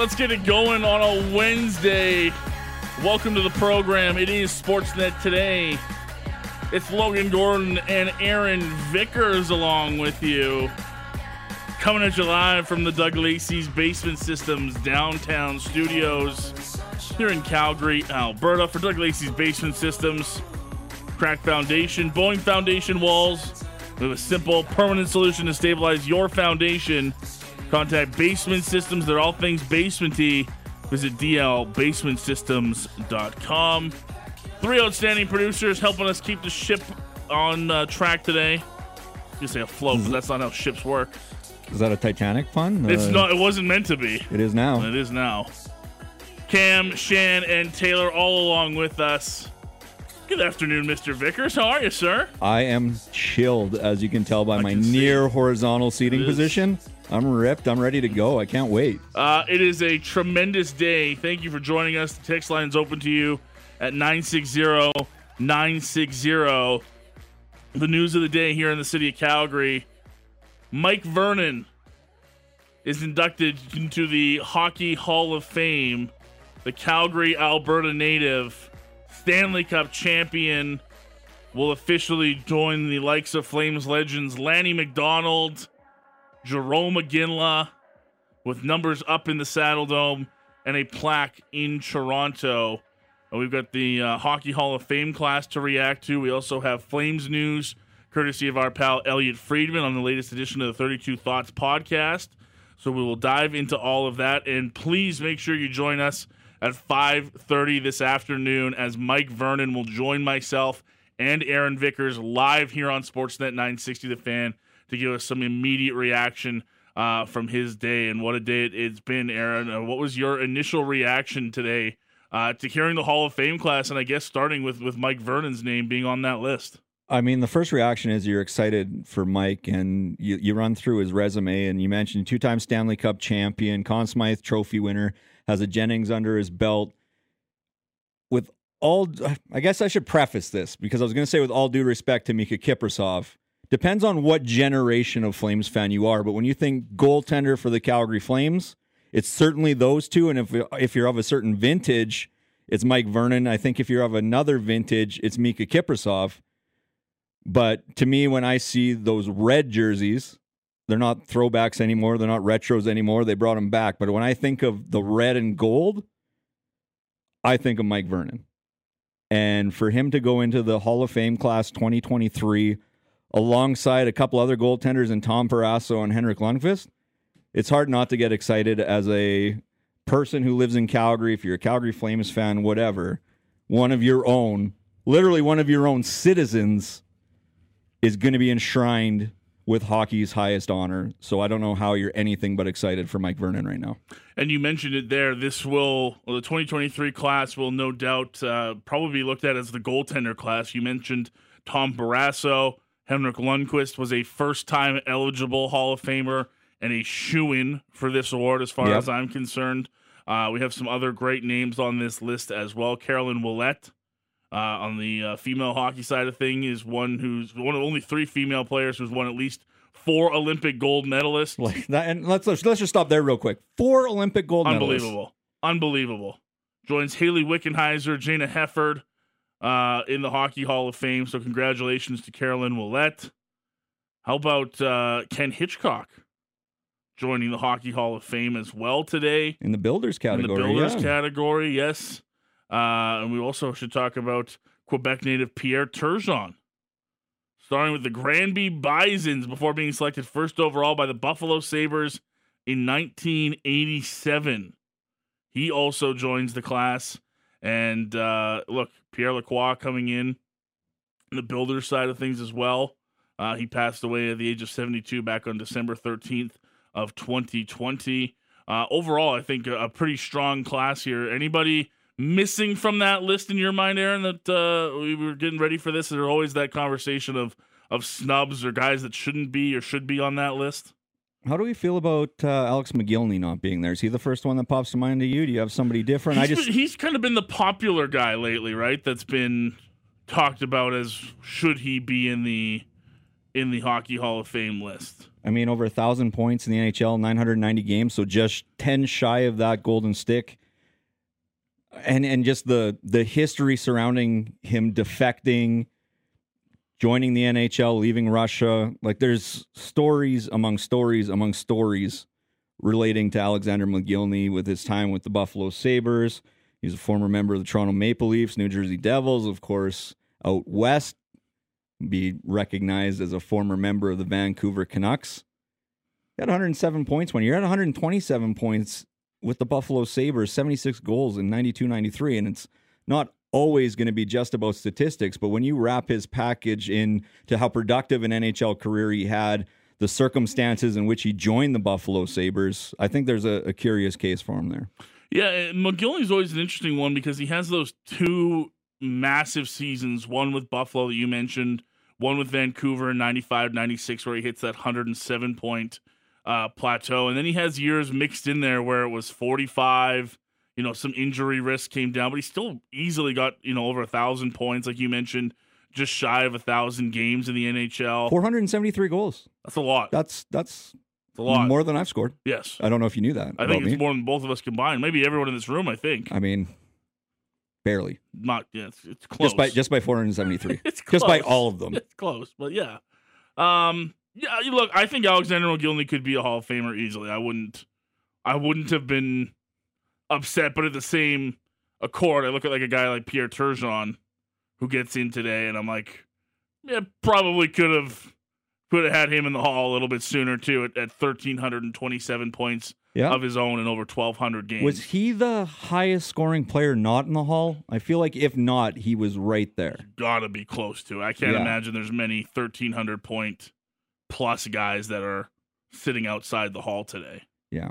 Let's get it going on a Wednesday. Welcome to the program. It is Sportsnet today. It's Logan Gordon and Aaron Vickers along with you. Coming at you live from the Doug Lacey's Basement Systems downtown studios here in Calgary, Alberta for Doug Lacey's Basement Systems. Crack Foundation, Bowing Foundation walls. We have a simple, permanent solution to stabilize your foundation Contact Basement Systems. They're all things basementy. Visit dlbasementsystems.com. Three outstanding producers helping us keep the ship on uh, track today. You say afloat, but that's not how ships work. Is that a Titanic pun? It's Uh, not. It wasn't meant to be. It is now. It is now. Cam, Shan, and Taylor all along with us. Good afternoon, Mr. Vickers. How are you, sir? I am chilled, as you can tell by I my can see near horizontal seating position. I'm ripped. I'm ready to go. I can't wait. Uh, it is a tremendous day. Thank you for joining us. The text line is open to you at 960 960. The news of the day here in the city of Calgary Mike Vernon is inducted into the Hockey Hall of Fame. The Calgary, Alberta native, Stanley Cup champion, will officially join the likes of Flames legends Lanny McDonald. Jarome Iginla with numbers up in the Saddledome and a plaque in Toronto. And we've got the uh, Hockey Hall of Fame class to react to. We also have Flames news, courtesy of our pal Elliotte Friedman on the latest edition of the 32 Thoughts podcast. So we will dive into all of that. And please make sure you join us at 5.30 this afternoon as Mike Vernon will join myself and Aaron Vickers live here on Sportsnet 960 The Fan to give us some immediate reaction uh, from his day and what a day it, it's been, Aaron. Uh, what was your initial reaction today uh, to hearing the Hall of Fame class, and I guess starting with with Mike Vernon's name being on that list? I mean, the first reaction is you're excited for Mike, and you, you run through his resume, and you mentioned two time Stanley Cup champion, Conn Smythe Trophy winner, has a Jennings under his belt. With all, I guess I should preface this because I was going to say, with all due respect to Miikka Kiprusoff, depends on what generation of Flames fan you are. But when you think goaltender for the Calgary Flames, it's certainly those two. And if if you're of a certain vintage, it's Mike Vernon. I think if you're of another vintage, it's Miikka Kiprusoff. But to me, when I see those red jerseys, they're not throwbacks anymore. They're not retros anymore. They brought them back. But when I think of the red and gold, I think of Mike Vernon. And for him to go into the Hall of Fame class 2023 alongside a couple other goaltenders and Tom Barrasso and Henrik Lundqvist, it's hard not to get excited as a person who lives in Calgary. If you're a Calgary Flames fan, whatever, one of your own, literally one of your own citizens, is going to be enshrined with hockey's highest honor. So I don't know how you're anything but excited for Mike Vernon right now. And you mentioned it there. This will, well, the 2023 class will no doubt uh, probably be looked at as the goaltender class. You mentioned Tom Barrasso. Henrik Lundqvist was a first time eligible Hall of Famer and a shoe in for this award, as far Yep. as I'm concerned. Uh, we have some other great names on this list as well. Caroline Ouellette. Uh, on the uh, female hockey side of thing, is one who's one of only three female players who's won at least four Olympic gold medalists. And let's let's let's just stop there real quick. Four Olympic gold medalists. Unbelievable. Unbelievable. Joins Hayley Wickenheiser, Jayna Hefford uh, in the Hockey Hall of Fame. So, congratulations to Caroline Ouellette. How about uh, Ken Hitchcock joining the Hockey Hall of Fame as well today? in the builders category. in the Builders yeah. category, yes. Uh, and we also should talk about Quebec native Pierre Turgeon, starting with the Granby Bisons before being selected first overall by the Buffalo Sabres in 1987. He also joins the class. And uh, look, Pierre Lacroix coming in, the builder side of things as well. Uh, he passed away at the age of 72 back on December 13th of 2020. Uh, overall, I think a, a, pretty strong class here. Anybody missing from that list in your mind, Aaron? That uh, we were getting ready for this. There's always that conversation of of snubs or guys that shouldn't be or should be on that list. How do we feel about uh, Alex Mogilny not being there? Is he the first one that pops to mind to you? Do you have somebody different? He's I just been, he's kind of been the popular guy lately, right? That's been talked about as should he be in the in the Hockey Hall of Fame list. I mean, over a thousand points in the NHL, 990 games, so just 10 shy of that golden stick. And and just the the history surrounding him defecting, joining the NHL, leaving Russia. Like there's stories among stories among stories relating to Alexander Mogilny with his time with the Buffalo Sabres. He's a former member of the Toronto Maple Leafs, New Jersey Devils, of course, out west, be recognized as a former member of the Vancouver Canucks. He had 107 points when you're at 127 points with the Buffalo Sabres, 76 goals in 92 93. And it's not always going to be just about statistics, but when you wrap his package in to how productive an NHL career he had, the circumstances in which he joined the Buffalo Sabres, I think there's a, a curious case for him there. Yeah, Mogilny's always an interesting one because he has those two massive seasons, one with Buffalo that you mentioned, one with Vancouver in 95 96, where he hits that 107 point uh, plateau. And then he has years mixed in there where it was 45, you know, some injury risk came down, but he still easily got, you know, over a thousand points, like you mentioned, just shy of a thousand games in the NHL. 473 goals. That's a lot. That's that's a lot. More than I've scored. Yes. I don't know if you knew that. I think it's me. more than both of us combined. Maybe everyone in this room, I think. I mean, barely. Not yeah, it's, it's close. Just by just by 473. it's close. Just by all of them. It's close, but yeah. Um yeah, you look, I think Alexander Mogilny could be a Hall of Famer easily. I wouldn't I wouldn't have been upset, but at the same accord, I look at like a guy like Pierre Turgeon who gets in today and I'm like, yeah, probably could have could have had him in the hall a little bit sooner too at, at 1327 points yeah. of his own in over 1200 games. Was he the highest scoring player not in the hall? I feel like if not, he was right there. Got to be close to. I can't Yeah. imagine there's many 1300 point plus guys that are sitting outside the hall today. Yeah.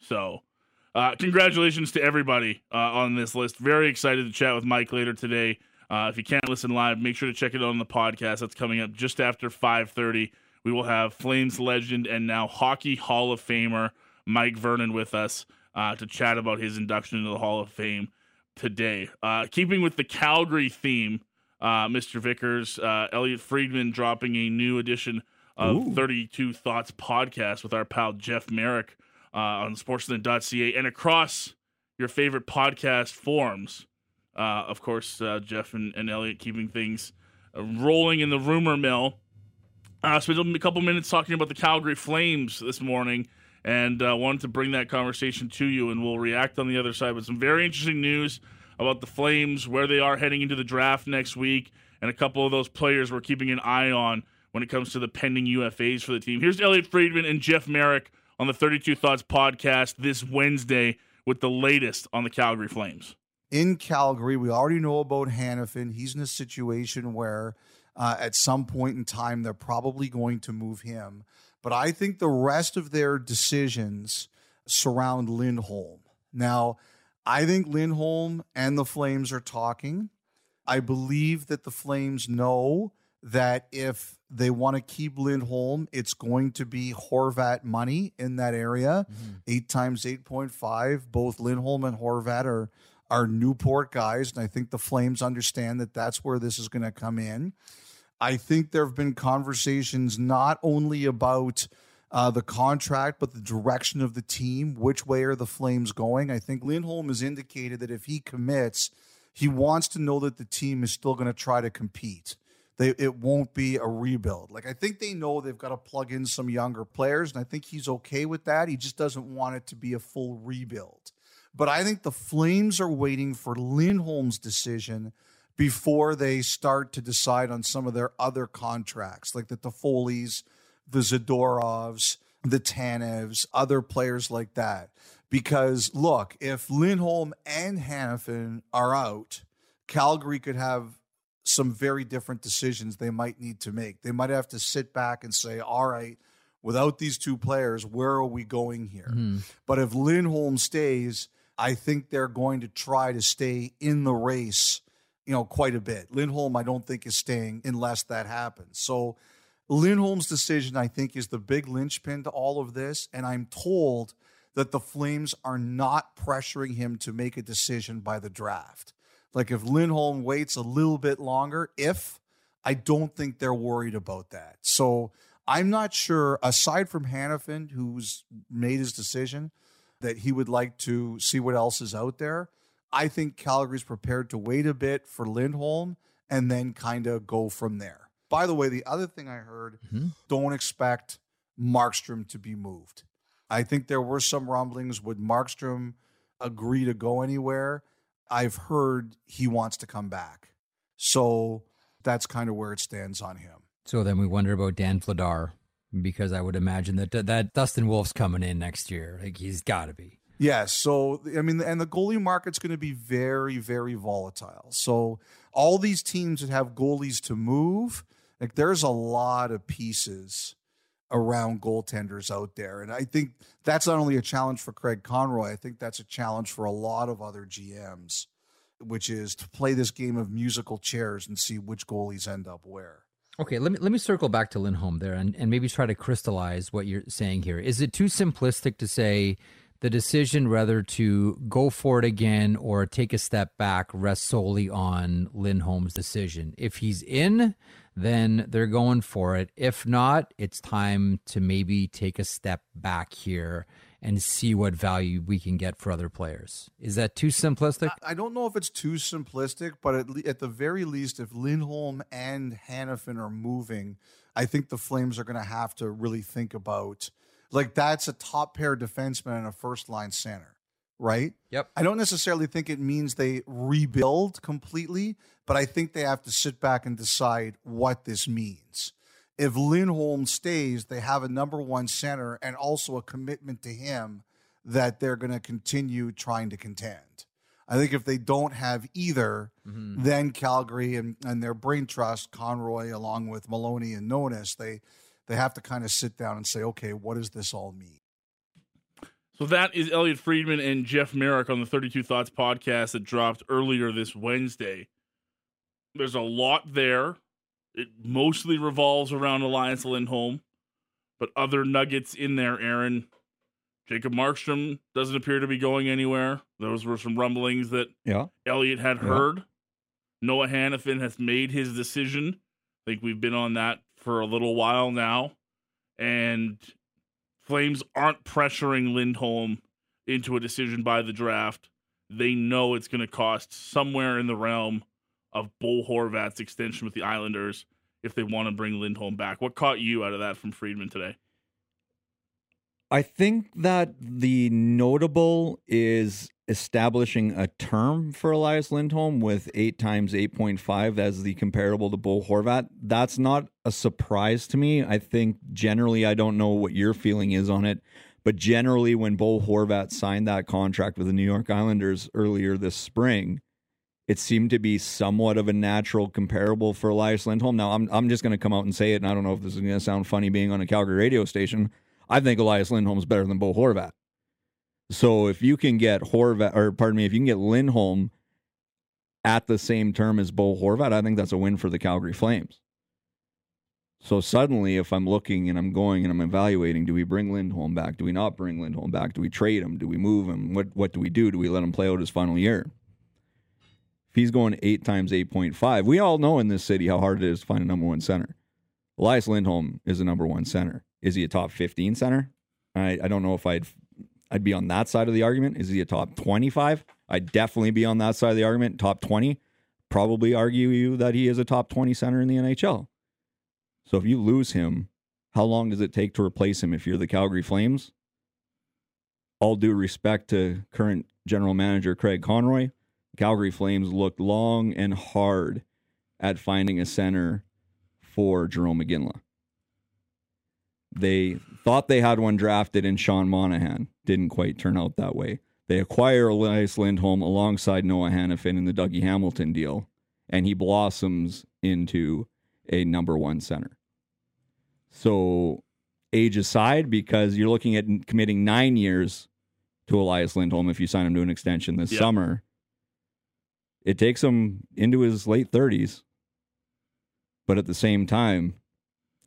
So, uh, congratulations to everybody uh, on this list. Very excited to chat with Mike later today. Uh, if you can't listen live, make sure to check it out on the podcast. That's coming up just after 5:30. We will have Flames legend and now Hockey Hall of Famer Mike Vernon with us uh, to chat about his induction into the Hall of Fame today. Uh, keeping with the Calgary theme, uh, Mr. Vickers, uh, Elliotte Friedman dropping a new edition of Ooh. 32 Thoughts podcast with our pal Jeff Marek uh, on sportsnet.ca and across your favorite podcast forums. Uh, of course, uh, Jeff and, and Elliotte keeping things uh, rolling in the rumor mill. Uh, spent a couple minutes talking about the Calgary Flames this morning and uh, wanted to bring that conversation to you, and we'll react on the other side with some very interesting news about the Flames, where they are heading into the draft next week, and a couple of those players we're keeping an eye on when it comes to the pending UFAs for the team. Here's Elliotte Friedman and Jeff Marek on the 32 Thoughts podcast this Wednesday with the latest on the Calgary Flames. in Calgary. We already know about Hanifin. He's in a situation where uh, at some point in time they're probably going to move him. But I think the rest of their decisions surround Lindholm. Now, I think Lindholm and the Flames are talking. I believe that the Flames know that if they want to keep Lindholm, it's going to be Horvat money in that area. Eight times 8.5. Both Lindholm and Horvat are are Newport guys, and I think the Flames understand that that's where this is going to come in. I think there have been conversations not only about uh, the contract, but the direction of the team. Which way are the Flames going? I think Lindholm has indicated that if he commits, he wants to know that the team is still going to try to compete. They, it won't be a rebuild. Like I think they know they've got to plug in some younger players, and I think he's okay with that. He just doesn't want it to be a full rebuild. But I think the Flames are waiting for Lindholm's decision before they start to decide on some of their other contracts, like the Toffoli's, the Zadorovs, the Tanevs, other players like that. Because look, if Lindholm and Hanifin are out, Calgary could have some very different decisions they might need to make. They might have to sit back and say, all right, without these two players, where are we going here? Hmm. But if Lindholm stays, I think they're going to try to stay in the race, you know, quite a bit. Lindholm, I don't think is staying unless that happens. So Lindholm's decision, I think, is the big linchpin to all of this. And I'm told that the Flames are not pressuring him to make a decision by the draft. Like if Lindholm waits a little bit longer, if I don't think they're worried about that. So I'm not sure, aside from Hanifin, who's made his decision that he would like to see what else is out there. I think Calgary's prepared to wait a bit for Lindholm and then kind of go from there. By the way, the other thing I heard mm-hmm. don't expect Markstrom to be moved. I think there were some rumblings. Would Markstrom agree to go anywhere? I've heard he wants to come back. So that's kind of where it stands on him. So then we wonder about Dan Vladar because I would imagine that that Dustin Wolf's coming in next year. Like he's got to be. Yes. So, I mean, and the goalie market's going to be very, very volatile. So, all these teams that have goalies to move, like, there's a lot of pieces around goaltenders out there. And I think that's not only a challenge for Craig Conroy, I think that's a challenge for a lot of other GMs, which is to play this game of musical chairs and see which goalies end up where. Okay, let me let me circle back to Lindholm there and, and maybe try to crystallize what you're saying here. Is it too simplistic to say the decision whether to go for it again or take a step back rests solely on Lindholm's decision? If he's in, then they're going for it. If not, it's time to maybe take a step back here and see what value we can get for other players. Is that too simplistic? I don't know if it's too simplistic, but at, le- at the very least, if Lindholm and Hanifin are moving, I think the Flames are going to have to really think about like that's a top pair defenseman and a first line center, right? Yep. I don't necessarily think it means they rebuild completely, but I think they have to sit back and decide what this means. If Lindholm stays, they have a number one center and also a commitment to him that they're going to continue trying to contend. I think if they don't have either, mm-hmm. then Calgary and, and their brain trust, Conroy, along with Maloney and Nonis, they they have to kind of sit down and say, okay, what does this all mean? So that is Elliotte Friedman and Jeff Marek on the 32 Thoughts podcast that dropped earlier this Wednesday. There's a lot there. It mostly revolves around Elias Lindholm, but other nuggets in there, Aaron. Jacob Markstrom doesn't appear to be going anywhere. Those were some rumblings that Yeah. Elliotte had Yeah. heard. Noah Hanifin has made his decision. I think we've been on that for a little while now. And Flames aren't pressuring Lindholm into a decision by the draft. They know it's going to cost somewhere in the realm of Bo Horvat's extension with the Islanders if they want to bring Lindholm back. What caught you out of that from Friedman today? I think that the notable is establishing a term for Elias Lindholm with eight times 8.5 as the comparable to Bo Horvat. That's not a surprise to me. I think generally, I don't know what your feeling is on it, but generally, when Bo Horvat signed that contract with the New York Islanders earlier this spring, it seemed to be somewhat of a natural comparable for Elias Lindholm. Now, I'm, I'm just going to come out and say it, and I don't know if this is going to sound funny being on a Calgary radio station. I think Elias Lindholm is better than Bo Horvat. So if you can get Horvat, or pardon me, if you can get Lindholm at the same term as Bo Horvat, I think that's a win for the Calgary Flames. So suddenly, if I'm looking and I'm going and I'm evaluating, do we bring Lindholm back? Do we not bring Lindholm back? Do we trade him? Do we move him? What what do we do? Do we let him play out his final year? If he's going eight times eight point five, we all know in this city how hard it is to find a number one center. Elias Lindholm is a number one center. Is he a top 15 center? I, I don't know if I'd I'd be on that side of the argument. Is he a top 25? I'd definitely be on that side of the argument. Top 20, probably argue you that he is a top 20 center in the NHL. So if you lose him, how long does it take to replace him if you're the Calgary Flames? All due respect to current general manager Craig Conroy, Calgary Flames looked long and hard at finding a center for Jarome Iginla. They thought they had one drafted in Sean Monahan. Didn't quite turn out that way. They acquire Elias Lindholm alongside Noah Hanifin in the Dougie Hamilton deal. and he blossoms into a number one center. So, age aside, because you're looking at committing nine years to Elias Lindholm if you sign him to an extension this Yep. summer, it takes him into his late 30s. But at the same time,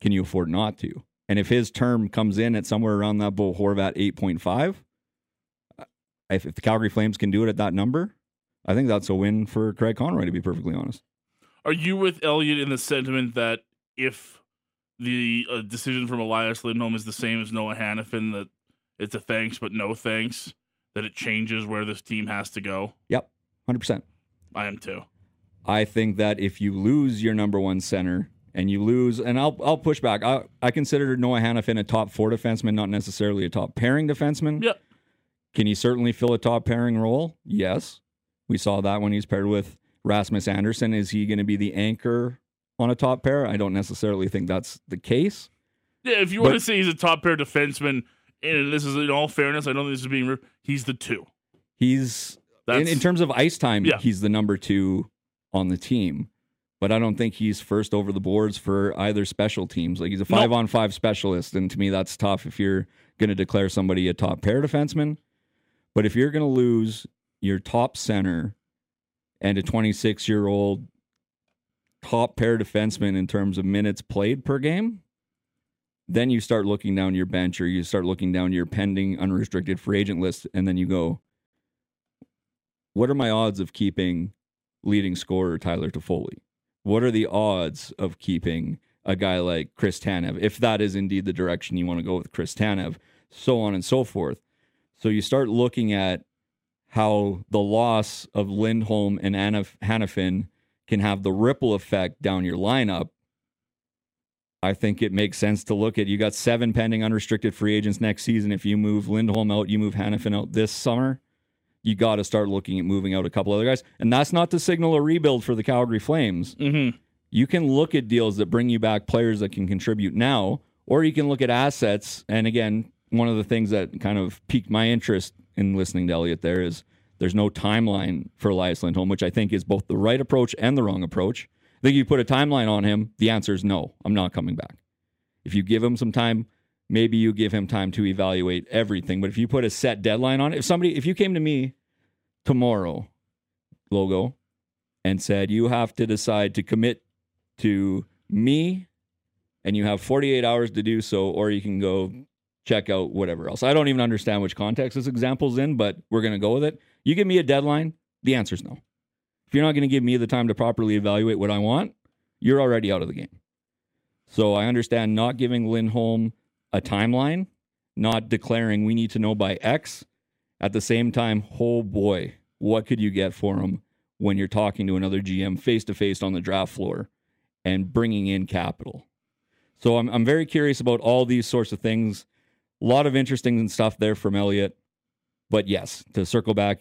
can you afford not to? And if his term comes in at somewhere around that Bo Horvat 8.5, if, if the Calgary Flames can do it at that number, I think that's a win for Craig Conroy, to be perfectly honest. Are you with Elliotte in the sentiment that if the uh, decision from Elias Lindholm is the same as Noah Hanifin, that it's a thanks but no thanks, that it changes where this team has to go? Yep, 100%. I am too. I think that if you lose your number one center and you lose, and I'll I'll push back. I, I consider Noah Hanifin a top four defenseman, not necessarily a top pairing defenseman. Yep. Can he certainly fill a top pairing role? Yes. We saw that when he's paired with Rasmus Andersson. Is he going to be the anchor on a top pair? I don't necessarily think that's the case. Yeah, if you want to say he's a top pair defenseman, and this is in all fairness, I don't think this is being rude, he's the two. He's in, in terms of ice time, Yeah. he's the number two on the team. But I don't think he's first over the boards for either special teams. Like he's a No. five on five specialist, and to me that's tough if you're going to declare somebody a top pair defenseman. But if you're going to lose your top center and a 26 year old top pair defenseman in terms of minutes played per game, then you start looking down your bench or you start looking down your pending unrestricted free agent list, and then you go, what are my odds of keeping leading scorer Tyler Toffoli? What are the odds of keeping a guy like Chris Tanev, if that is indeed the direction you want to go with Chris Tanev, so on and so forth. So you start looking at how the loss of Lindholm and Hanif- Hanifin can have the ripple effect down your lineup. I think it makes sense to look at you got seven pending unrestricted free agents next season. If you move Lindholm out, you move Hanifin out this summer you got to start looking at moving out a couple other guys. And that's not to signal a rebuild for the Calgary Flames. Mm-hmm. You can look at deals that bring you back players that can contribute now, or you can look at assets. And again, one of the things that kind of piqued my interest in listening to Elliotte there is there's no timeline for Elias Lindholm, which I think is both the right approach and the wrong approach. I think you put a timeline on him, the answer is no, I'm not coming back. If you give him some time, maybe you give him time to evaluate everything. But if you put a set deadline on it, if somebody, if you came to me tomorrow, logo, and said you have to decide to commit to me, and you have 48 hours to do so, or you can go check out whatever else. I don't even understand which context this example's in, but we're going to go with it. You give me a deadline, the answer's no. If you're not going to give me the time to properly evaluate what I want, you're already out of the game. So I understand not giving Lindholm a timeline, not declaring we need to know by X. At the same time, oh boy, what could you get for him when you're talking to another GM face to face on the draft floor and bringing in capital? So I'm, I'm very curious about all these sorts of things. A lot of interesting stuff there from Elliotte. But yes, to circle back,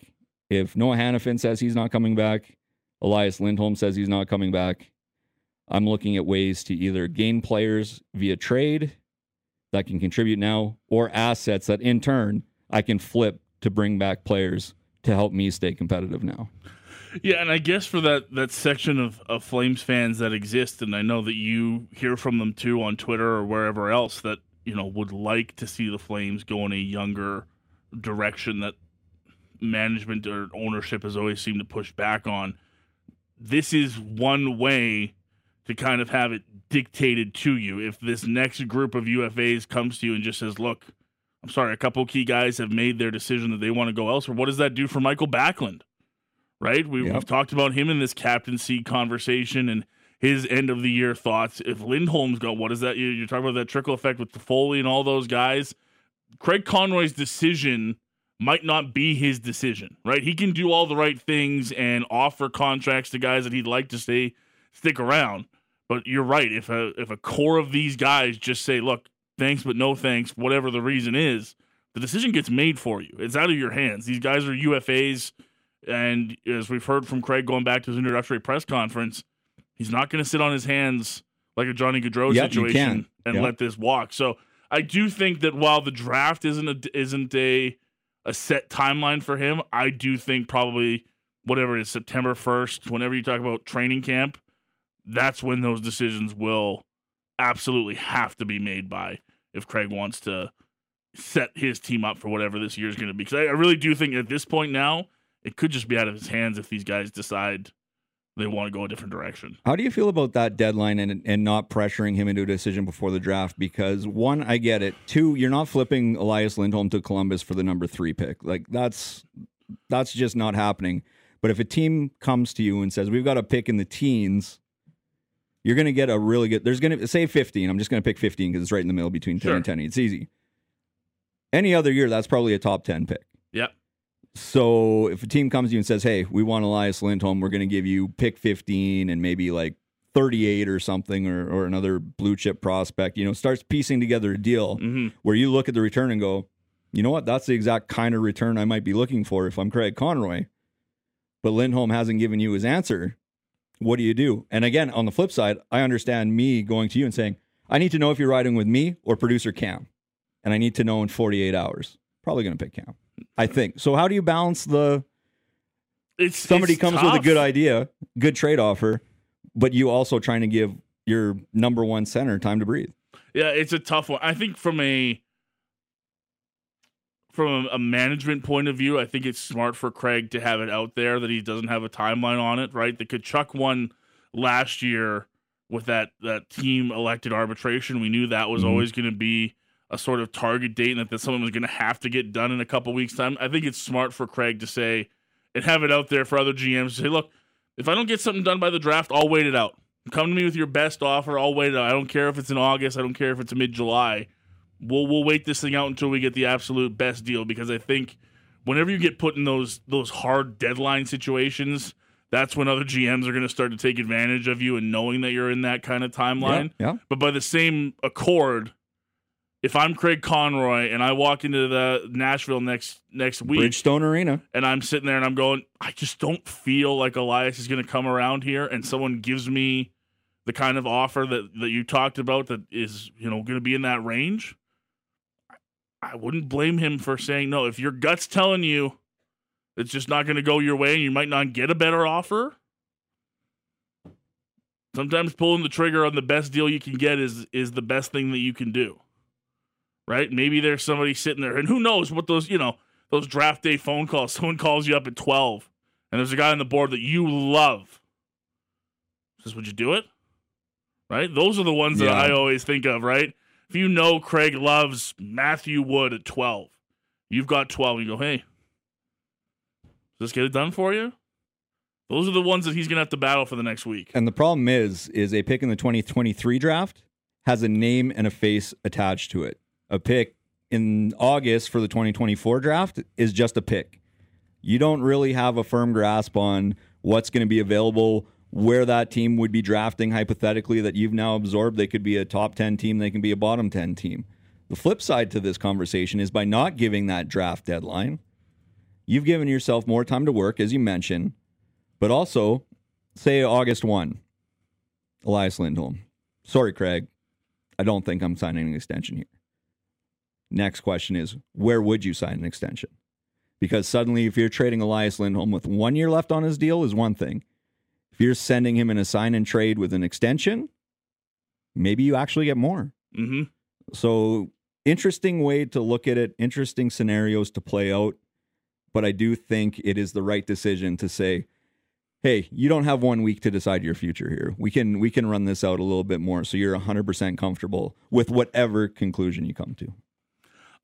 if Noah Hanifin says he's not coming back, Elias Lindholm says he's not coming back, I'm looking at ways to either gain players via trade that can contribute now or assets that in turn I can flip to bring back players to help me stay competitive now. Yeah, and I guess for that that section of, of Flames fans that exist, and I know that you hear from them too on Twitter or wherever else that you know would like to see the Flames go in a younger direction that management or ownership has always seemed to push back on. This is one way to kind of have it dictated to you. If this next group of UFAs comes to you and just says, "Look, I'm sorry, a couple key guys have made their decision that they want to go elsewhere," what does that do for Mikael Backlund? right? We, Yep. We've talked about him in this captaincy conversation and his end of the year thoughts. If Lindholm's go, what is that? You- You're talking about that trickle effect with Foley and all those guys. Craig Conroy's decision might not be his decision, right? He can do all the right things and offer contracts to guys that he'd like to stay stick around. But you're right. If a if a core of these guys just say, "Look, thanks, but no thanks," whatever the reason is, the decision gets made for you. It's out of your hands. These guys are UFAs. And as we've heard from Craig going back to his introductory press conference, he's not going to sit on his hands like a Johnny Gaudreau Yep, situation and Yep. let this walk. So I do think that while the draft isn't a, isn't a a set timeline for him, I do think probably whatever it is, September 1st, whenever you talk about training camp, that's when those decisions will absolutely have to be made by if Craig wants to set his team up for whatever this year is going to be. Because I, I really do think at this point now, it could just be out of his hands if these guys decide they want to go a different direction. How do you feel about that deadline and and not pressuring him into a decision before the draft? Because one, I get it. Two, you're not flipping Elias Lindholm to Columbus for the number three pick. Like that's that's just not happening. But if a team comes to you and says we've got a pick in the teens, you're going to get a really good. There's going to say 15. I'm just going to pick 15 because it's right in the middle between 10 Sure. and 10. It's easy. Any other year, that's probably a top 10 pick. Yep. So if a team comes to you and says, "Hey, we want Elias Lindholm. We're going to give you pick 15 and maybe like 38 or something, or or another blue chip prospect," you know, starts piecing together a deal hmm where you look at the return and go, "You know what? That's the exact kind of return I might be looking for if I'm Craig Conroy." But Lindholm hasn't given you his answer. What do you do? And again, on the flip side, I understand me going to you and saying, "I need to know if you're riding with me or producer Cam, and I need to know in 48 hours." Probably going to pick Cam. I think. So how do you balance the It's somebody it's comes with a good idea, good trade offer, but you also trying to give your number one center time to breathe? Yeah, it's a tough one. I think from a from a management point of view, I think it's smart for Craig to have it out there that he doesn't have a timeline on it. Right, the Tkachuk one last year with that that team elected arbitration. We knew that was Mhm. always going to be a sort of target date, and that something was going to have to get done in a couple weeks' time. I think it's smart for Craig to say and have it out there for other GMs to say, look, if I don't get something done by the draft, I'll wait it out. Come to me with your best offer. I'll wait it out. I don't care if it's in August. I don't care if it's mid July. We'll we'll wait this thing out until we get the absolute best deal because I think whenever you get put in those those hard deadline situations, that's when other GMs are going to start to take advantage of you and knowing that you're in that kind of timeline. Yeah, yeah. But by the same accord, if I'm Craig Conroy and I walk into the Nashville next next week Bridgestone Arena. and I'm sitting there and I'm going, I just don't feel like Elias is going to come around here, and someone gives me the kind of offer that that you talked about that is you know going to be in that range. I wouldn't blame him for saying no. If your gut's telling you it's just not going to go your way, and you might not get a better offer. Sometimes pulling the trigger on the best deal you can get is is the best thing that you can do. Right? Maybe there's somebody sitting there, and who knows what those you know those draft day phone calls. Someone calls you up at 12 and there's a guy on the board that you love. Says, would you do it? Right? Those are the ones that I always think of, right? If you know Craig loves Matthew Wood at 12, you've got 12, you go, hey, does this get it done for you? Those are the ones that he's going to have to battle for the next week. And the problem is, is a pick in the 2023 draft has a name and a face attached to it. A pick in August for the 2024 draft is just a pick. You don't really have a firm grasp on what's going to be available, where that team would be drafting hypothetically that you've now absorbed. They could be a top 10 team, they can be a bottom 10 team. The flip side to this conversation is by not giving that draft deadline, you've given yourself more time to work, as you mentioned, but also say August 1, Elias Lindholm. Sorry, Craig. I don't think I'm signing an extension here. Next question is where would you sign an extension? Because suddenly, if you're trading Elias Lindholm with one year left on his deal, is one thing. You're sending him in a sign and trade with an extension, maybe you actually get more. hmm So, interesting way to look at it, interesting scenarios to play out. But I do think it is the right decision to say, hey, you don't have one week to decide your future here. We can we can run this out a little bit more so you're 100% comfortable with whatever conclusion you come to.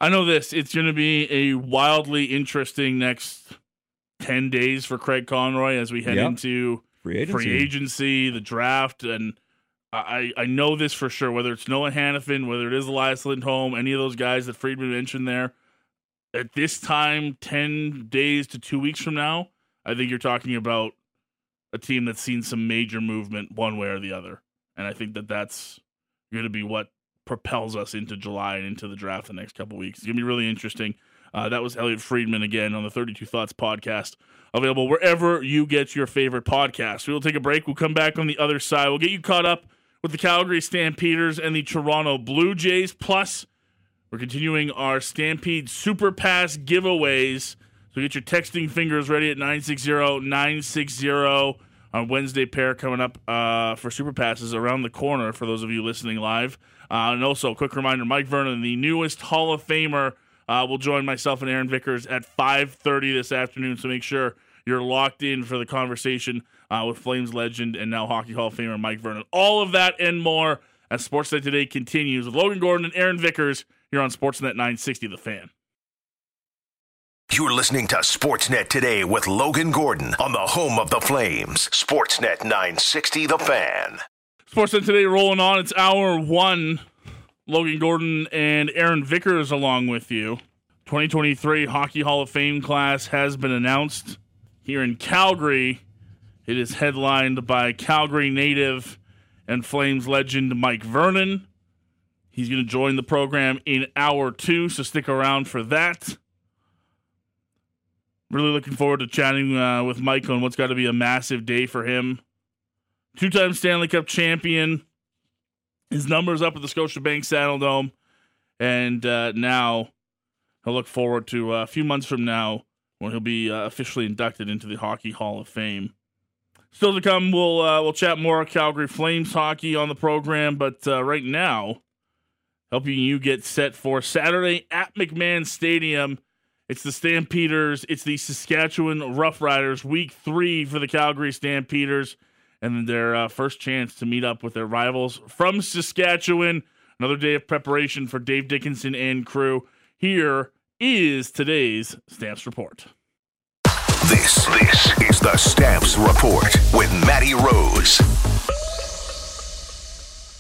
I know this. It's going to be a wildly interesting next 10 days for Craig Conroy as we head Yep. into Free agency. free agency, the draft, and I, I know this for sure. Whether it's Noah Hanifin, whether it is Elias Lindholm, any of those guys that Friedman mentioned there, at this time, ten days to two weeks from now, I think you're talking about a team that's seen some major movement one way or the other, and I think that that's going to be what propels us into July and into the draft the next couple weeks. It's going to be really interesting. Uh, that was Elliotte Friedman again on the 32 Thoughts podcast, available wherever you get your favorite podcast. We will take a break. We'll come back on the other side. We'll get you caught up with the Calgary Stampeders and the Toronto Blue Jays. Plus, we're continuing our Stampede Super Pass giveaways. So get your texting fingers ready at 960-960 on Wednesday pair coming up uh, for Super Passes around the corner for those of you listening live. Uh, and also, a quick reminder, Mike Vernon, the newest Hall of Famer, uh, will join myself and Aaron Vickers at 5.30 this afternoon. So make sure you're locked in for the conversation uh, with Flames legend and now Hockey Hall of Famer Mike Vernon. All of that and more as Sportsnet Today continues with Logan Gordon and Aaron Vickers here on Sportsnet 960 The Fan. You're listening to Sportsnet today with Logan Gordon on the home of the Flames. Sportsnet 960 The Fan. Sportsnet today rolling on. It's hour one. Logan Gordon and Aaron Vickers along with you. 2023 Hockey Hall of Fame class has been announced here in Calgary. It is headlined by Calgary native and Flames legend Mike Vernon. He's going to join the program in hour two, so stick around for that. Really looking forward to chatting uh, with Mike on what's got to be a massive day for him. Two time Stanley Cup champion. His numbers up at the Scotiabank Saddledome. And uh, now he'll look forward to uh, a few months from now when he'll be uh, officially inducted into the Hockey Hall of Fame. Still to come, we'll uh, we'll chat more Calgary Flames hockey on the program, but uh, right now, helping you get set for Saturday at McMahon Stadium it's the Stampeders. It's the Saskatchewan Roughriders. Week three for the Calgary Stampeders, and their uh, first chance to meet up with their rivals from Saskatchewan. Another day of preparation for Dave Dickenson and crew. Here is today's Stamps Report. This, this is the Stamps Report with Matty Rose.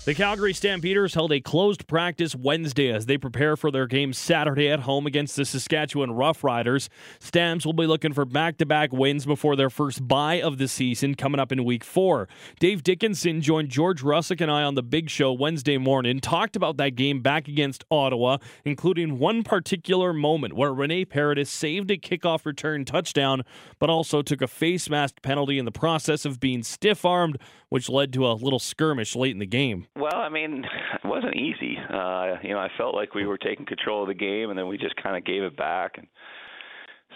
The Calgary Stampeders held a closed practice Wednesday as they prepare for their game Saturday at home against the Saskatchewan Roughriders. Stamps will be looking for back to back wins before their first bye of the season coming up in week four. Dave Dickenson joined George Russick and I on the big show Wednesday morning, talked about that game back against Ottawa, including one particular moment where Rene Paredes saved a kickoff return touchdown, but also took a face mask penalty in the process of being stiff armed, which led to a little skirmish late in the game. Well, I mean, it wasn't easy. Uh, you know, I felt like we were taking control of the game, and then we just kind of gave it back and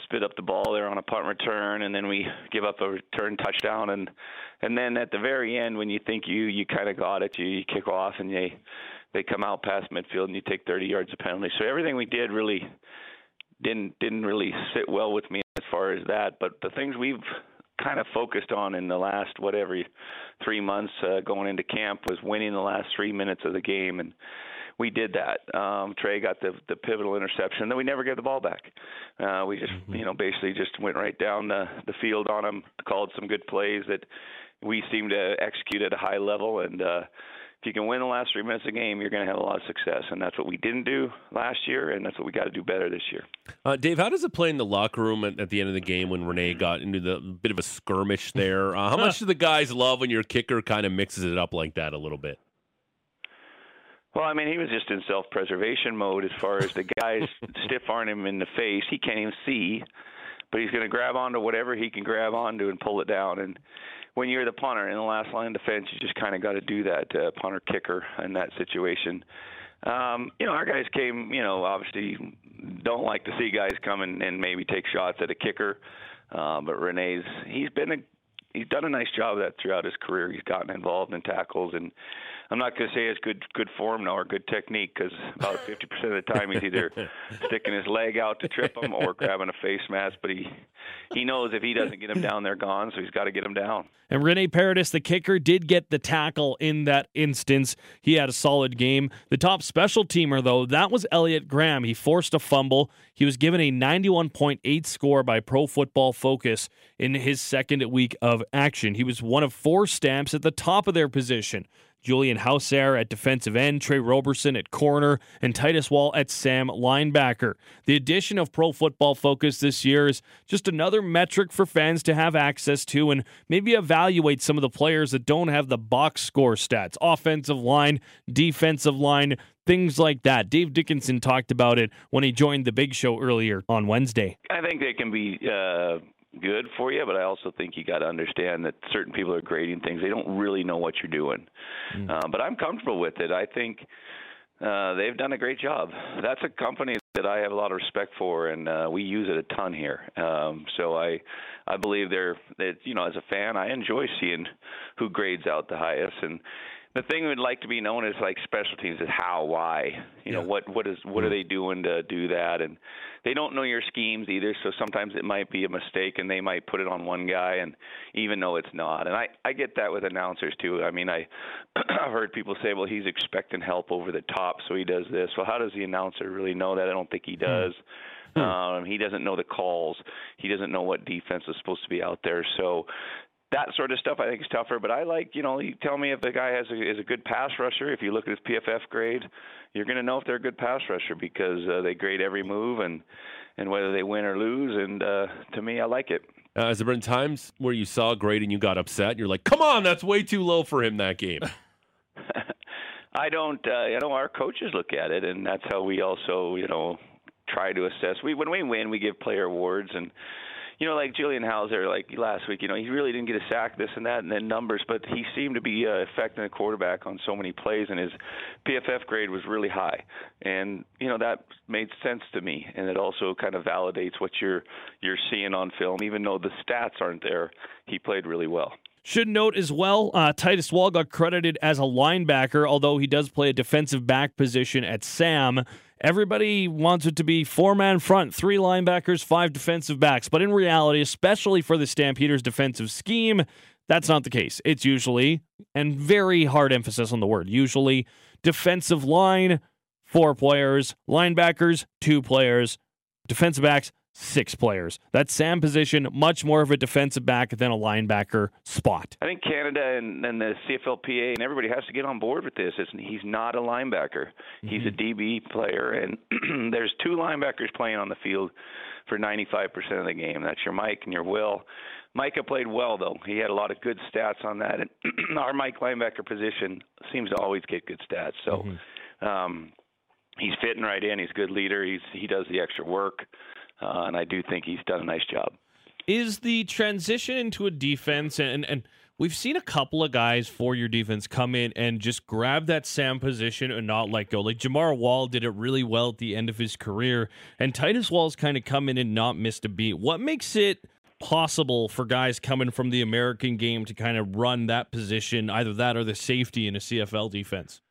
spit up the ball there on a punt return, and then we give up a return touchdown, and and then at the very end, when you think you you kind of got it, you, you kick off, and they they come out past midfield, and you take 30 yards of penalty. So everything we did really didn't didn't really sit well with me as far as that. But the things we've kind of focused on in the last whatever three months uh, going into camp was winning the last three minutes of the game, and we did that. Um, Tre got the the pivotal interception, then we never gave the ball back. Uh, we just mm-hmm. you know basically just went right down the the field on them, called some good plays that we seemed to execute at a high level, and uh, if you can win the last three minutes of the game, you're going to have a lot of success. And that's what we didn't do last year, and that's what we got to do better this year. Uh, Dave, how does it play in the locker room at, at, the end of the game when Rene got into the bit of a skirmish there? Uh, how much do the guys love when your kicker kind of mixes it up like that a little bit? Well, I mean, he was just in self-preservation mode as far as the guys stiff arm him in the face. He can't even see, but he's going to grab onto whatever he can grab onto and pull it down. And when you're the punter in the last line of defense, you just kind of got to do that, uh, punter kicker in that situation. Um, you know, our guys came, you know, obviously don't like to see guys come and, and maybe take shots at a kicker. Uh, but Rene's, he's been a, he's done a nice job of that throughout his career. He's gotten involved in tackles and I'm not going to say it's good good form now or good technique because about 50% of the time he's either sticking his leg out to trip him or grabbing a face mask. But he he knows if he doesn't get him down, they're gone. So he's got to get him down. And Rene Paredes, the kicker, did get the tackle in that instance. He had a solid game. The top special teamer, though, that was Elliot Graham. He forced a fumble. He was given a 91.8 score by Pro Football Focus in his second week of action. He was one of four stamps at the top of their position. Julian Howsare at defensive end, Tre Roberson at corner, and Titus Wall at Sam linebacker. The addition of Pro Football Focus this year is just another metric for fans to have access to and maybe evaluate some of the players that don't have the box score stats offensive line, defensive line, things like that. Dave Dickenson talked about it when he joined the big show earlier on Wednesday. I think they can be. Uh good for you, but I also think you got to understand that certain people are grading things. They don't really know what you're doing. Mm. Uh, but I'm comfortable with it. I think uh, they've done a great job. That's a company that I have a lot of respect for, and uh, we use it a ton here. Um, so I, I believe they're that you know as a fan, I enjoy seeing who grades out the highest, and the thing we'd like to be known as like special teams is how, why, you know, what what is what are mm-hmm. they doing to do that, and they don't know your schemes either. So sometimes it might be a mistake, and they might put it on one guy, and even though it's not, and I I get that with announcers too. I mean, I I've heard people say, well, he's expecting help over the top, so he does this. Well, how does the announcer really know that? I don't think he hmm. does. Hmm. Um, he doesn't know the calls. He doesn't know what defense is supposed to be out there. So that sort of stuff I think is tougher. But I like, you know, you tell me if the guy has a, is a good pass rusher. If you look at his PFF grade, you're going to know if they're a good pass rusher because uh, they grade every move and and whether they win or lose. And uh, to me, I like it. Uh, has there been times where you saw a grade and you got upset? You're like, "Come on, that's way too low for him that game." I don't. Uh, you know, our coaches look at it, and that's how we also, you know, try to assess. We when we win, we give player awards, and you know, like Julian Howsare, like last week, you know, he really didn't get a sack, this and that, and then numbers, but he seemed to be uh, affecting the quarterback on so many plays, and his PFF grade was really high, and you know that made sense to me, and it also kind of validates what you're you're seeing on film, even though the stats aren't there. He played really well. Should note as well, uh, Titus Wall got credited as a linebacker, although he does play a defensive back position at Sam. Everybody wants it to be four man front, three linebackers, five defensive backs. But in reality, especially for the Stampeders' defensive scheme, that's not the case. It's usually, and very hard emphasis on the word, usually defensive line, four players, linebackers, two players, defensive backs, six players. That Sam position, much more of a defensive back than a linebacker spot. I think Canada and, and the CFLPA and everybody has to get on board with this. It's, he's not a linebacker. He's a DB player, and there's two linebackers playing on the field for 95% of the game. That's your Mike and your Will. Micah played well though. He had a lot of good stats on that, and our Mike linebacker position seems to always get good stats. So. Um, He's fitting right in. He's a good leader. He's he does the extra work, uh, and I do think he's done a nice job. Is the transition into a defense and and we've seen a couple of guys for your defense come in and just grab that Sam position and not let go. Like Jamar Wall did it really well at the end of his career, and Titus Wall's kind of come in and not missed a beat. What makes it possible for guys coming from the American game to kind of run that position, either that or the safety in a CFL defense?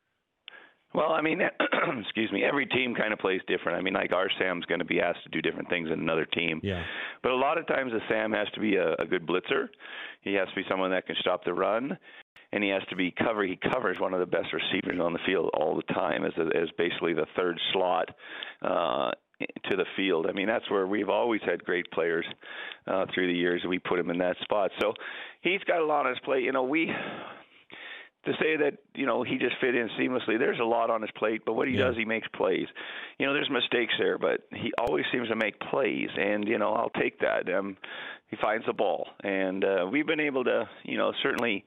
Well, I mean, excuse me. Every team kind of plays different. I mean, like our Sam's going to be asked to do different things than another team. Yeah. But a lot of times, the Sam has to be a, a good blitzer. He has to be someone that can stop the run, and he has to be cover. He covers one of the best receivers on the field all the time as a, as basically the third slot. Uh, to the field. I mean, that's where we've always had great players uh, through the years. We put him in that spot, so he's got a lot on his plate. You know, we to say that you know he just fit in seamlessly. There's a lot on his plate, but what he Yeah. does, he makes plays. You know, there's mistakes there, but he always seems to make plays, and you know I'll take that. Um, he finds the ball, and uh, we've been able to, you know, certainly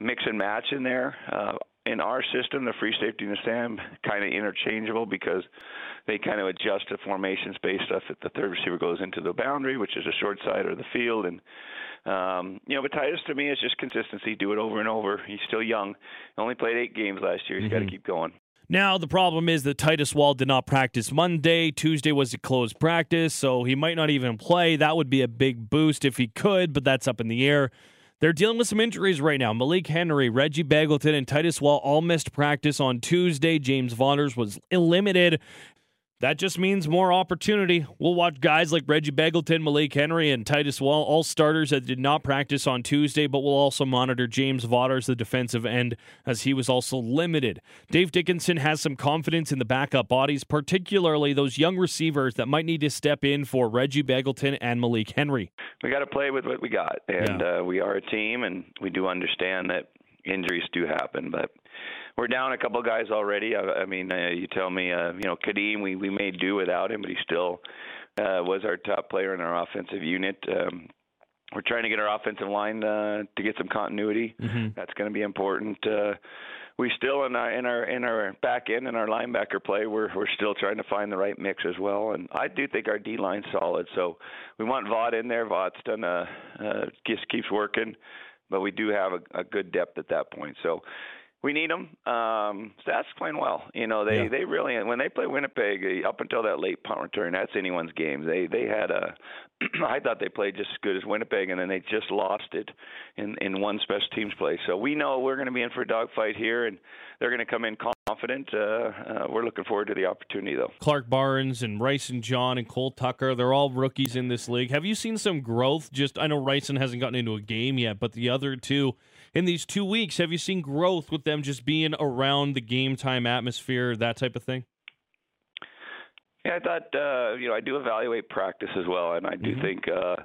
mix and match in there. Uh, in our system, the free safety and the Sam kind of interchangeable because they kind of adjust the formations based off if the third receiver goes into the boundary, which is a short side of the field, and um, you know, but Titus to me is just consistency. Do it over and over. He's still young. Only played eight games last year. He's got to keep going. Now, the problem is that Titus Wall did not practice Monday. Tuesday was a closed practice, so he might not even play. That would be a big boost if he could, but that's up in the air. They're dealing with some injuries right now. Malik Henry, Reggie Begelton, and Titus Wall all missed practice on Tuesday. James Vaughters was limited. That just means more opportunity. We'll watch guys like Reggie Begelton, Malik Henry, and Titus Wall, all starters that did not practice on Tuesday, but we'll also monitor James Vaughters, the defensive end, as he was also limited. Dave Dickenson has some confidence in the backup bodies, particularly those young receivers that might need to step in for Reggie Begelton and Malik Henry. We got to play with what we got, and uh, we are a team, and we do understand that injuries do happen, but we're down a couple guys already. I, I mean, uh, you tell me, uh, you know, Kadeem, we we may do without him, but he still uh, was our top player in our offensive unit. Um, we're trying to get our offensive line uh, to get some continuity. That's going to be important. Uh, we still in our in our in our back end and our linebacker play, we're we're still trying to find the right mix as well. And I do think our D line's solid. So we want Vaught in there. Vaught's done uh, uh just keeps working, but we do have a, a good depth at that point. So we need them. Um, Stats playing well. You know, they Yeah. they really when they play Winnipeg up until that late punt return, that's anyone's game. They they had a. I thought they played just as good as Winnipeg, and then they just lost it in in one special teams play. So we know we're going to be in for a dogfight here, and they're going to come in confident. Uh, uh, we're looking forward to the opportunity, though. Clark Barnes and Rysen John and Cole Tucker, they're all rookies in this league. Have you seen some growth? Just I know Ryson hasn't gotten into a game yet, but the other two in these two weeks, have you seen growth with them just being around the game time atmosphere, that type of thing? Yeah, I thought uh, you know I do evaluate practice as well, and I do Mhm. think uh,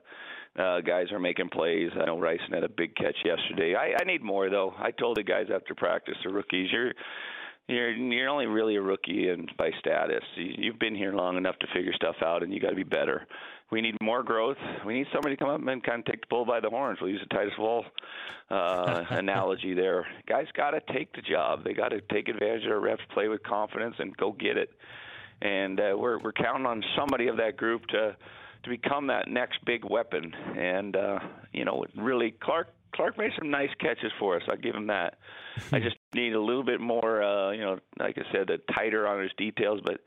uh, guys are making plays. I know Rysen had a big catch yesterday. I, I need more though. I told the guys after practice, the rookies, you're you're you're only really a rookie and by status. You, you've been here long enough to figure stuff out, and you got to be better. We need more growth. We need somebody to come up and kind of take the bull by the horns. We'll use a Titus Wall uh, analogy there. Guys got to take the job. They got to take advantage of their reps, play with confidence, and go get it. And uh, we're we're counting on somebody of that group to to become that next big weapon. And uh, you know, really, Clark Clark made some nice catches for us. I give him that. I just need a little bit more, uh, you know, like I said, tighter on his details, but.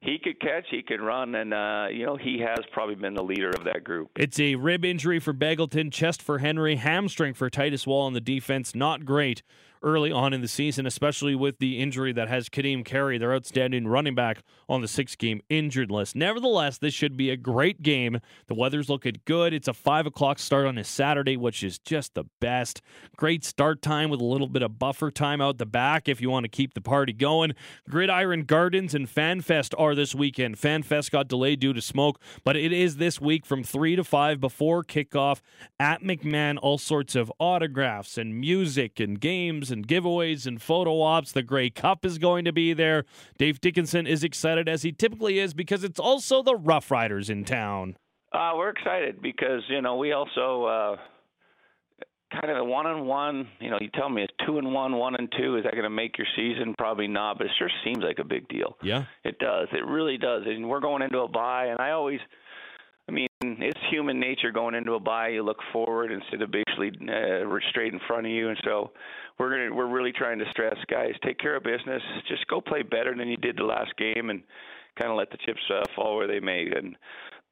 He could catch, he could run, and uh, you know he has probably been the leader of that group. It's a rib injury for Begelton, chest for Henry, hamstring for Titus Wall on the defense. Not great early on in the season, especially with the injury that has Kadeem Carey, their outstanding running back, on the six game injured list. Nevertheless, this should be a great game. The weather's looking good. It's a five o'clock start on a Saturday, which is just the best. Great start time with a little bit of buffer time out the back if you want to keep the party going. Gridiron Gardens and FanFest are this weekend. FanFest got delayed due to smoke, but it is this week from 3 to 5 before kickoff at McMahon. All sorts of autographs and music and games and giveaways and photo ops. The Grey Cup is going to be there. Dave Dickenson is excited as he typically is because it's also the Rough Riders in town. Uh, we're excited because you know we also uh, kind of a one on one. You know, you tell me it's two and one, one and two. Is that going to make your season? Probably not, but it sure seems like a big deal. Yeah. It does. It really does. And we're going into a bye, and I always, I mean, it's human nature going into a bye. You look forward instead of basically uh, straight in front of you, and so we're gonna we're really trying to stress guys take care of business. Just go play better than you did the last game, and kind of let the chips uh, fall where they may. And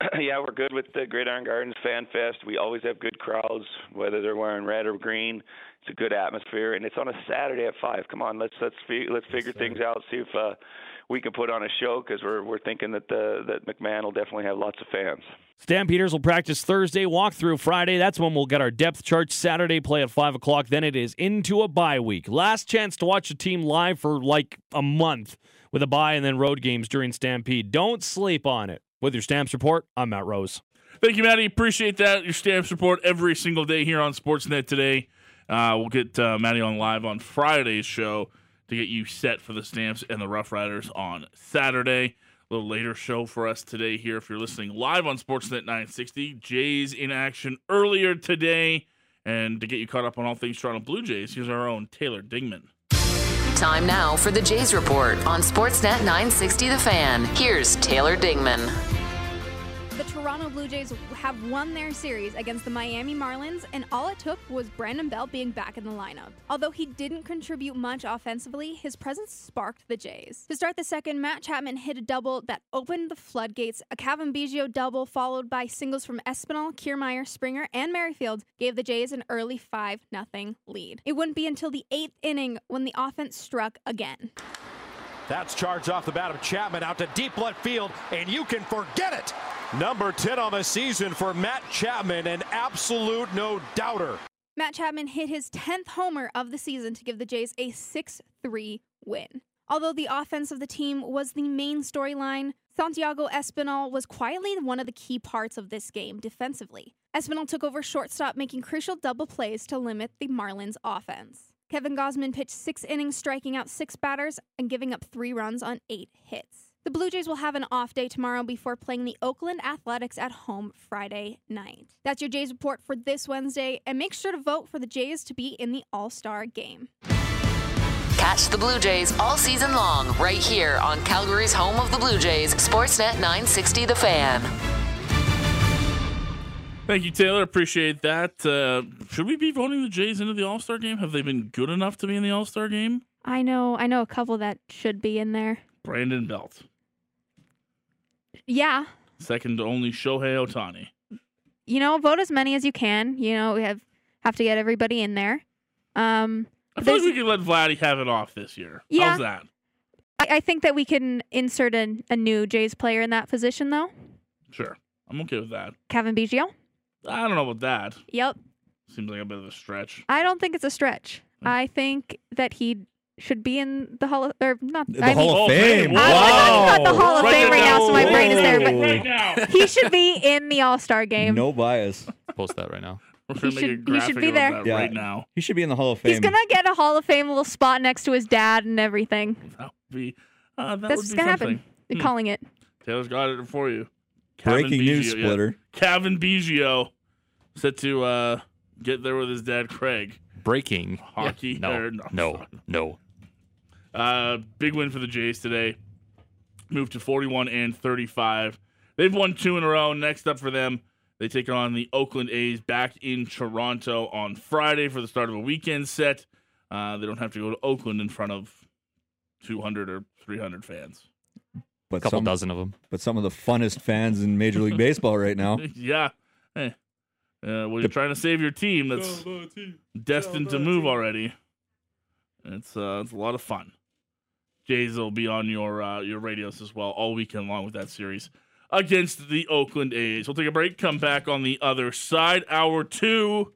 yeah, we're good with the Gridiron Gardens Fan Fest. We always have good crowds, whether they're wearing red or green. It's a good atmosphere, and it's on a Saturday at five. Come on, let's let's fi- let's figure things out. See if uh, we can put on a show because we're we're thinking that the that McMahon will definitely have lots of fans. Stampeders will practice Thursday, walk through Friday. That's when we'll get our depth chart. Saturday play at 5 o'clock. Then it is into a bye week. Last chance to watch the team live for like a month with a bye and then road games during Stampede. Don't sleep on it. With your Stamps Report, I'm Matt Rose. Thank you, Maddie. Appreciate that. Your stamps report every single day here on Sportsnet today. Uh, we'll get uh, Maddie on live on Friday's show to get you set for the Stamps and the Rough Riders on Saturday. A little later show for us today here if you're listening live on Sportsnet 960. Jays in action earlier today. And to get you caught up on all things Toronto Blue Jays, here's our own Taylor Dingman. Time now for the Jays Report on Sportsnet 960 The Fan. Here's Taylor Dingman. Blue Jays have won their series against the Miami Marlins, and all it took was Brandon Belt being back in the lineup. Although he didn't contribute much offensively, his presence sparked the Jays. To start the second, Matt Chapman hit a double that opened the floodgates. A Cavan Biggio double, followed by singles from Espinal, Kiermaier, Springer, and Merrifield, gave the Jays an early 5 0 lead. It wouldn't be until the eighth inning when the offense struck again. That's charged off the bat of Chapman out to deep left field, and you can forget it. Number 10 on the season for Matt Chapman, an absolute no doubter. Matt Chapman hit his 10th homer of the season to give the Jays a 6 3 win. Although the offense of the team was the main storyline, Santiago Espinal was quietly one of the key parts of this game defensively. Espinal took over shortstop, making crucial double plays to limit the Marlins' offense. Kevin Gausman pitched six innings, striking out six batters and giving up three runs on eight hits. The Blue Jays will have an off day tomorrow before playing the Oakland Athletics at home Friday night. That's your Jays report for this Wednesday, and make sure to vote for the Jays to be in the All Star game. Catch the Blue Jays all season long right here on Calgary's home of the Blue Jays, Sportsnet 960 The Fan. Thank you, Taylor. Appreciate that. Uh, should we be voting the Jays into the All Star game? Have they been good enough to be in the All Star game? I know, I know a couple that should be in there. Brandon Belt, Yeah, second to only Shohei Ohtani. you know, vote as many as you can. You know, we have have to get everybody in there. Um, I feel like we can let Vladdy have it off this year. Yeah. How's that? I, I think that we can insert a, a new Jays player in that position, though. Sure. I'm okay with that. Cavan Biggio. I don't know about that. Yep. Seems like a bit of a stretch. I don't think it's a stretch. Hmm. I think that he should be in the Hall of, or not The I mean, Hall of Oh, Fame. man. I'm Wow. talking about the Hall of Write Fame right now, down. so my brain is there. But Right now. he should be in the All Star game. No bias. Post that right now. He should- he should be there. Yeah. right now. He should be in the Hall of Fame. He's gonna get a Hall of Fame little spot next to his dad and everything. That would be. Uh, that That's would what's be gonna something. happen. They're calling it. Taylor's got it for you. Cavan Breaking news Biggio, yeah. splitter. Cavan Biggio set to uh, get there with his dad Craig. Breaking. Hockey. Yeah, no, or- no, no. Uh, big win for the Jays today. Moved to 41 and 35. They've won two in a row. Next up for them, they take on the Oakland A's back in Toronto on Friday for the start of a weekend set. Uh, they don't have to go to Oakland in front of 200 or 300 fans. but A couple some, dozen of them. but some of the funnest fans in Major League Baseball right now. yeah. Hey. Uh, when you're trying to save your team that's destined to move already, it's uh, it's a lot of fun. Jays will be on your uh, your radios as well all weekend long with that series against the Oakland A's. We'll take a break. Come back on the other side. Hour two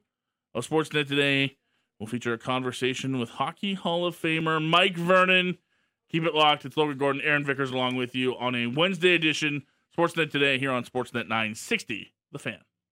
of Sportsnet today will feature a conversation with Hockey Hall of Famer Mike Vernon. Keep it locked. It's Logan Gordon, Aaron Vickers along with you on a Wednesday edition Sportsnet today here on Sportsnet 960. The Fan.